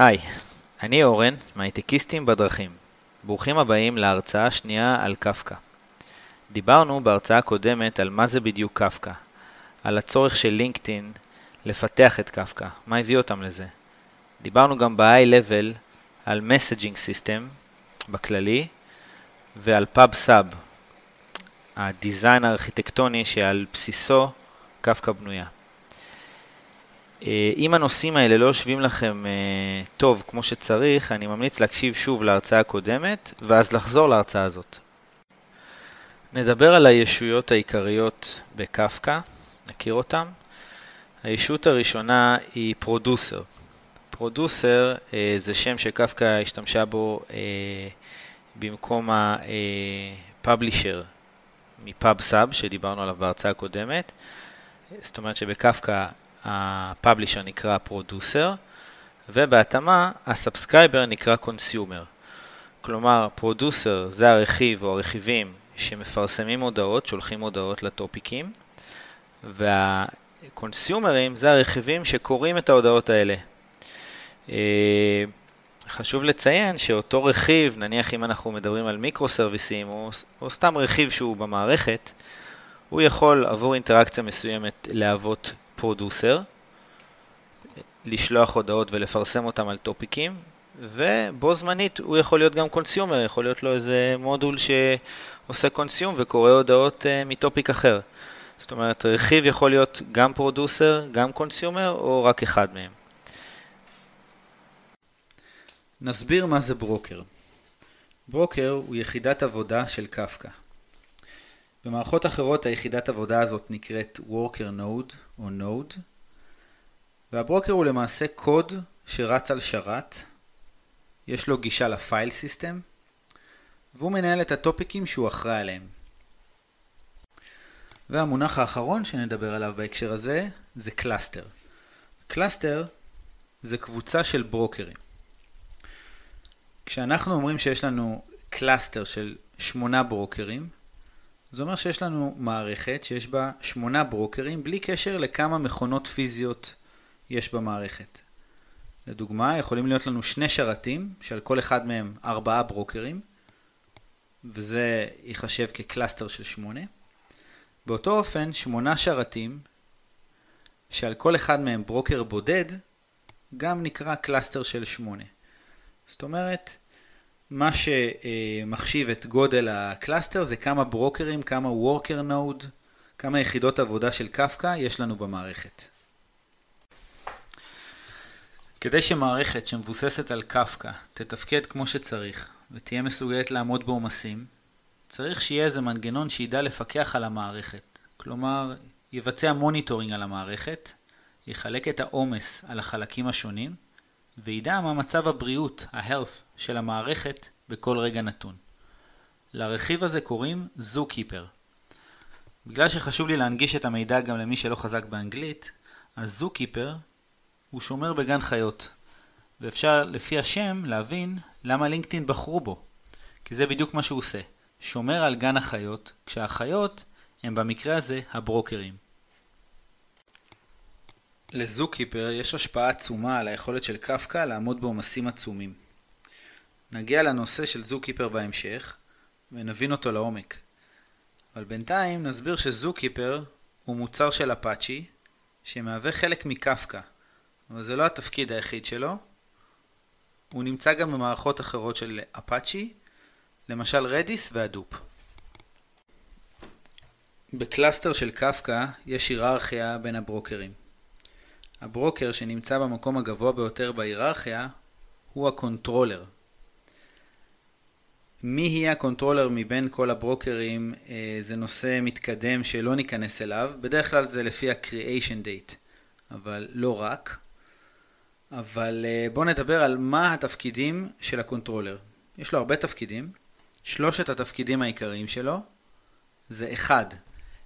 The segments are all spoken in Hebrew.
היי, אני אורן, מהייטקיסטים בדרכים. ברוכים הבאים להרצאה השנייה על קפקא. דיברנו בהרצאה הקודמת על מה זה בדיוק קפקא, על הצורך של לינקדאין לפתח את קפקא, מה הביא אותם לזה. דיברנו גם ב-high level על messaging system בכללי ועל pub sub, הדיזיין הארכיטקטוני שעל בסיסו קפקא בנויה. אה, אם הנושאים האלה לא יושבים לכם אה, טוב כמו שצריך, אני ממליץ להקשיב שוב להרצאה הקודמת, ואז לחזור להרצאה הזאת. נדבר על הישויות העיקריות בקפקא, נכיר אותן. הישות הראשונה היא producer. producer אה, זה שם שקפקא השתמשה בו אה, במקום ה publisher מ pub sub שדיברנו עליו בהרצאה הקודמת. זאת אומרת שב-Kafka ה-publisher נקרא producer, ובהתאמה ה-subscriber נקרא consumer. כלומר, producer זה הרכיב או הרכיבים שמפרסמים הודעות, שולחים הודעות לטופיקים, והקונסיומרים זה הרכיבים שקוראים את ההודעות האלה. אה, חשוב לציין שאותו רכיב, נניח אם אנחנו מדברים על מיקרו סרוויסים, או, או סתם רכיב שהוא במערכת, הוא יכול עבור אינטראקציה מסוימת להוות producer, לשלוח הודעות ולפרסם אותם על טופיקים, ובו זמנית הוא יכול להיות גם consumer, יכול להיות לו איזה מודול שעושה consume וקורא הודעות uh, מ-topic אחר. זאת אומרת, רכיב יכול להיות גם producer, גם consumer, או רק אחד מהם. נסביר מה זה broker. Broker הוא יחידת עבודה של קפקא. במערכות אחרות היחידת עבודה הזאת נקראת Worker Node או Node, וה-broker הוא למעשה קוד שרץ על שרת, יש לו גישה ל-file system, והוא מנהל את הטופיקים שהוא אחראי עליהם. והמונח האחרון שנדבר עליו בהקשר הזה זה cluster. Cluster זה קבוצה של ברוקרים. כשאנחנו אומרים שיש לנו cluster של שמונה ברוקרים, זה אומר שיש לנו מערכת שיש בה שמונה ברוקרים בלי קשר לכמה מכונות פיזיות יש במערכת. לדוגמה, יכולים להיות לנו שני שרתים, שעל כל אחד מהם ארבעה ברוקרים, וזה ייחשב כ-cluster של שמונה. באותו אופן, שמונה שרתים, שעל כל אחד מהם broker בודד, גם נקרא cluster של שמונה. זאת אומרת, מה שמחשיב את גודל ה-cluster זה כמה ברוקרים, כמה worker node, כמה יחידות עבודה של קפקא יש לנו במערכת. כדי שמערכת שמבוססת על קפקא תתפקד כמו שצריך ותהיה מסוגלת לעמוד בעומסים, צריך שיהיה איזה מנגנון שידע לפקח על המערכת. כלומר, יבצע monitoring על המערכת, יחלק את העומס על החלקים השונים, וידע מה מצב הבריאות, ה-health, של המערכת בכל רגע נתון. לרכיב הזה קוראים ZooKeeper. בגלל שחשוב לי להנגיש את המידע גם למי שלא חזק באנגלית, אז ZooKeeper הוא שומר בגן חיות, ואפשר לפי השם להבין למה לינקדאין בחרו בו, כי זה בדיוק מה שהוא עושה, שומר על גן החיות, כשהחיות הם במקרה הזה הברוקרים. לזוקיפר יש השפעה עצומה על היכולת של קפקא לעמוד בעומסים עצומים. נגיע לנושא של זוקיפר בהמשך, ונבין אותו לעומק. אבל בינתיים נסביר שזוקיפר הוא מוצר של אפאצ'י, שמהווה חלק מקפקא, אבל זה לא התפקיד היחיד שלו. הוא נמצא גם במערכות אחרות של אפאצ'י, למשל Redis ו-Hadoop. ב-cluster של קפקא יש היררכיה בין הברוקרים. ה-broker שנמצא במקום הגבוה ביותר בהיררכיה הוא הקונטרולר. מי יהיה הקונטרולר מבין כל הברוקרים אה, זה נושא מתקדם שלא ניכנס אליו, בדרך כלל זה לפי ה-creation date, אבל לא רק. אבל אה, בואו נדבר על מה התפקידים של הקונטרולר. יש לו הרבה תפקידים, שלושת התפקידים העיקריים שלו זה אחד,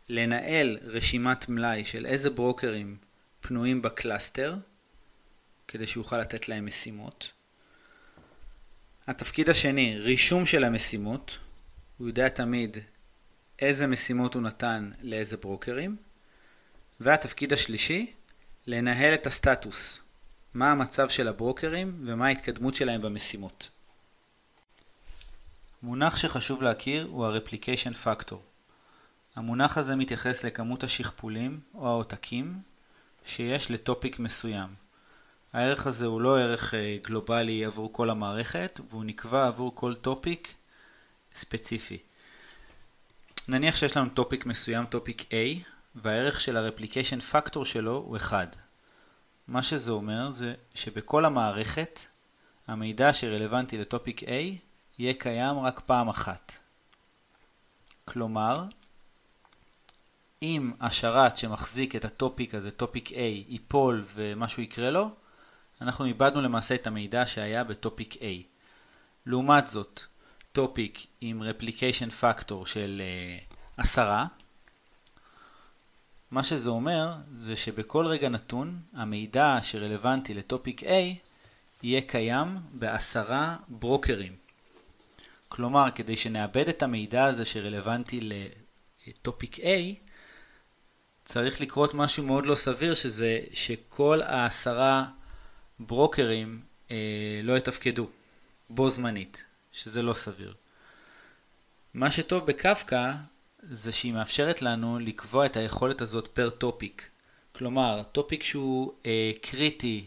לנהל רשימת מלאי של איזה ברוקרים פנויים ב-cluster, כדי שיוכל לתת להם משימות. התפקיד השני, רישום של המשימות, הוא יודע תמיד איזה משימות הוא נתן לאיזה ברוקרים. והתפקיד השלישי, לנהל את הסטטוס. מה המצב של הברוקרים ומה ההתקדמות שלהם במשימות. מונח שחשוב להכיר הוא ה-replication factor. המונח הזה מתייחס לכמות השכפולים או העותקים שיש לטופיק מסוים. הערך הזה הוא לא ערך אה, גלובלי עבור כל המערכת והוא נקבע עבור כל טופיק ספציפי. נניח שיש לנו topic מסוים, topic A, והערך של הרפליקיישן פקטור שלו הוא 1. מה שזה אומר זה שבכל המערכת המידע שרלוונטי ל-topic A יהיה קיים רק פעם אחת. כלומר, אם השרת שמחזיק את ה-topic הזה, topic A, ייפול ומשהו יקרה לו, אנחנו איבדנו למעשה את המידע שהיה ב-topic A. לעומת זאת, topic עם replication factor של uh, עשרה, מה שזה אומר זה שבכל רגע נתון המידע שרלוונטי ל-topic A יהיה קיים בעשרה ברוקרים. כלומר, כדי שנאבד את המידע הזה שרלוונטי ל-topic A, צריך לקרות משהו מאוד לא סביר, שזה שכל העשרה ברוקרים אה, לא יתפקדו בו זמנית, שזה לא סביר. מה שטוב ב-Kafka זה שהיא מאפשרת לנו לקבוע את היכולת הזאת per topic. כלומר, topic שהוא אה, קריטי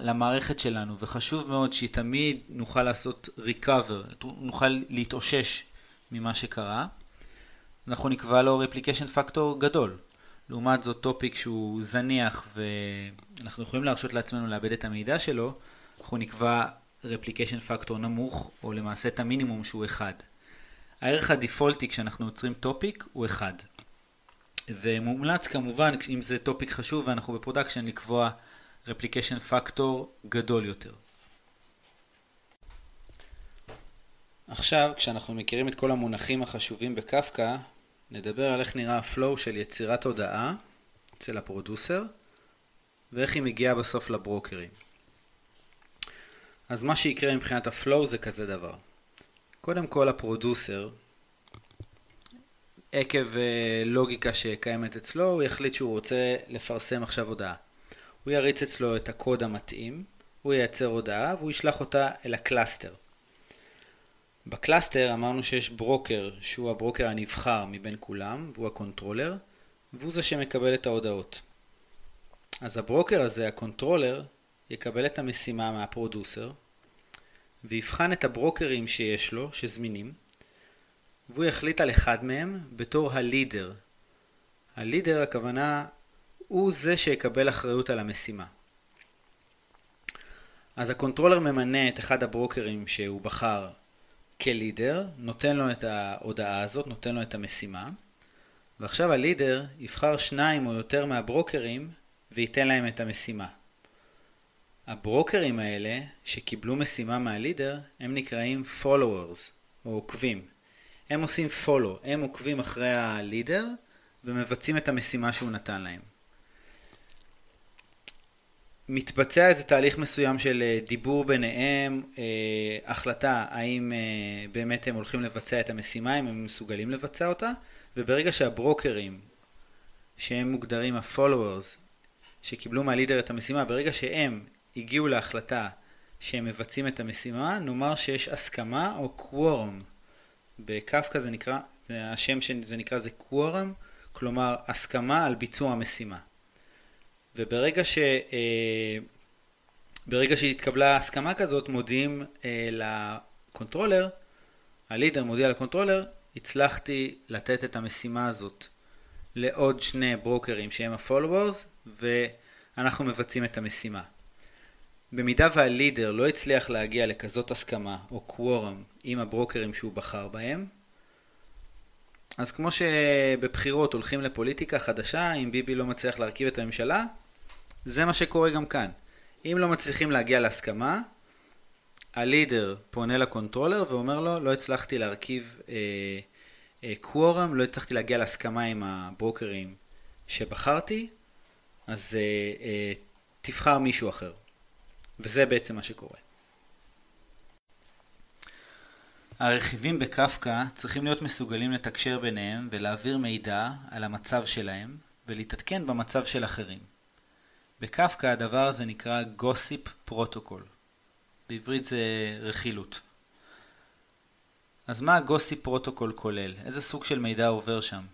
למערכת שלנו, וחשוב מאוד שתמיד נוכל לעשות recover, נוכל להתאושש ממה שקרה, אנחנו נקבע לו replication factor גדול. לעומת זאת topic שהוא זניח ואנחנו יכולים להרשות לעצמנו לאבד את המידע שלו, אנחנו נקבע replication factor נמוך, או למעשה את המינימום שהוא 1. הערך הדיפולטי כשאנחנו יוצרים topic הוא 1. ומומלץ כמובן, אם זה topic חשוב ואנחנו ב-production, לקבוע replication factor גדול יותר. עכשיו, כשאנחנו מכירים את כל המונחים החשובים ב-Kafka, נדבר על איך נראה ה flow של יצירת הודעה אצל ה producer, ואיך היא מגיעה בסוף לברוקרים. אז מה שיקרה מבחינת ה flow זה כזה דבר. קודם כל ה producer, עקב אה, לוגיקה שקיימת אצלו, הוא יחליט שהוא רוצה לפרסם עכשיו הודעה. הוא יריץ אצלו את הקוד המתאים, הוא ייצר הודעה והוא ישלח אותה אל ה cluster. ב cluster אמרנו שיש ברוקר שהוא הברוקר הנבחר מבין כולם והוא ה controller והוא זה שמקבל את ההודעות. אז הברוקר הזה, ה controller, יקבל את המשימה מה producer ויבחן את הברוקרים שיש לו, שזמינים, והוא יחליט על אחד מהם בתור ה leader. ה leader הכוונה הוא זה שיקבל אחריות על המשימה. אז ה controller ממנה את אחד הברוקרים שהוא בחר כ leader, נותן לו את ההודעה הזאת, נותן לו את המשימה, ועכשיו ה leader יבחר שניים או יותר מהברוקרים וייתן להם את המשימה. הברוקרים האלה, שקיבלו משימה מה leader, הם נקראים followers, או עוקבים. הם עושים follow, הם עוקבים אחרי ה leader ומבצעים את המשימה שהוא נתן להם. מתבצע איזה תהליך מסוים של אה, דיבור ביניהם, אה, החלטה האם אה, באמת הם הולכים לבצע את המשימה, אם הם מסוגלים לבצע אותה, וברגע שהברוקרים, שהם מוגדרים ה-followers, שקיבלו מהלידר את המשימה, ברגע שהם הגיעו להחלטה שהם מבצעים את המשימה, נאמר שיש הסכמה או קוורום. בקפקא זה נקרא, השם שזה נקרא זה קוורום, כלומר הסכמה על ביצוע המשימה. וברגע ש... אה, ברגע שהתקבלה הסכמה כזאת, מודיעים אה, לקונטרולר, הלידר מודיע לקונטרולר, הצלחתי לתת את המשימה הזאת לעוד שני ברוקרים שהם ה-followers, ואנחנו מבצעים את המשימה. במידה והלידר לא הצליח להגיע לכזאת הסכמה או קוורום עם הברוקרים שהוא בחר בהם, אז כמו שבבחירות הולכים לפוליטיקה חדשה, אם ביבי לא מצליח להרכיב את הממשלה, זה מה שקורה גם כאן. אם לא מצליחים להגיע להסכמה, הלידר פונה לקונטרולר ואומר לו, לא הצלחתי להרכיב אה, אה, קוורום, לא הצלחתי להגיע להסכמה עם הברוקרים שבחרתי, אז אה, אה, תבחר מישהו אחר. וזה בעצם מה שקורה. הרכיבים בקפקא צריכים להיות מסוגלים לתקשר ביניהם ולהעביר מידע על המצב שלהם ולהתעדכן במצב של אחרים. בקפקא הדבר הזה נקרא gossip protocol. בעברית זה רכילות. אז מה ה gossip protocol כולל? איזה סוג של מידע עובר שם?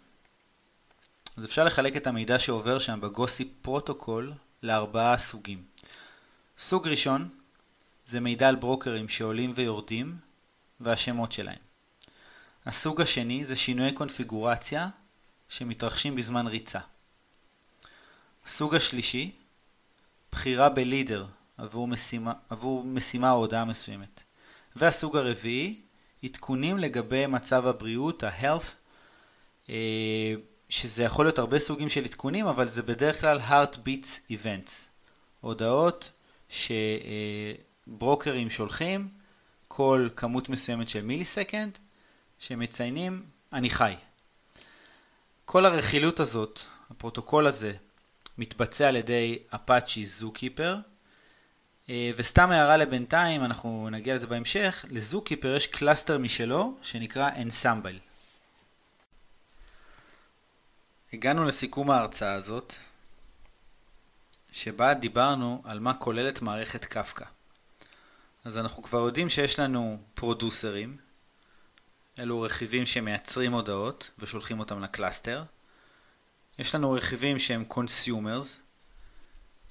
אז אפשר לחלק את המידע שעובר שם ב gossip protocol לארבעה סוגים. סוג ראשון זה מידע על ברוקרים שעולים ויורדים והשמות שלהם. הסוג השני זה שינויי קונפיגורציה שמתרחשים בזמן ריצה. הסוג השלישי, בחירה בלידר עבור משימה, עבור משימה או הודעה מסוימת. והסוג הרביעי, עדכונים לגבי מצב הבריאות, ה-health, אה, שזה יכול להיות הרבה סוגים של עדכונים, אבל זה בדרך כלל heartbeats events, הודעות שברוקרים שולחים כל כמות מסוימת של millisecond, שמציינים אני חי. כל הרכילות הזאת, הפרוטוקול הזה, מתבצע על ידי Apache ZooKeeper, וסתם הערה לבינתיים, אנחנו נגיע לזה בהמשך, ל ZooKeeper יש cluster משלו שנקרא אנסמבל. הגענו לסיכום ההרצאה הזאת, שבה דיברנו על מה כוללת מערכת קפקא. אז אנחנו כבר יודעים שיש לנו פרודוסרים, אלו רכיבים שמייצרים הודעות ושולחים אותם לקלאסטר. יש לנו רכיבים שהם consumers,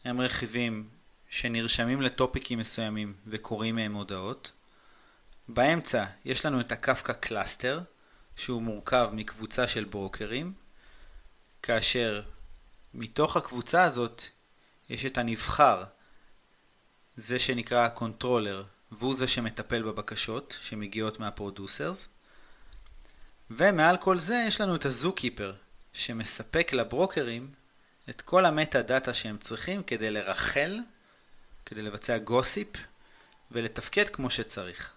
הם רכיבים שנרשמים לטופיקים מסוימים וקוראים מהם הודעות. באמצע יש לנו את ה Kafka cluster, שהוא מורכב מקבוצה של ברוקרים, כאשר מתוך הקבוצה הזאת יש את הנבחר, זה שנקרא ה controller, והוא זה שמטפל בבקשות שמגיעות מה producers. ומעל כל זה יש לנו את ה ZooKeeper, שמספק לברוקרים את כל ה metadata שהם צריכים כדי לרכל, כדי לבצע gossip ולתפקד כמו שצריך.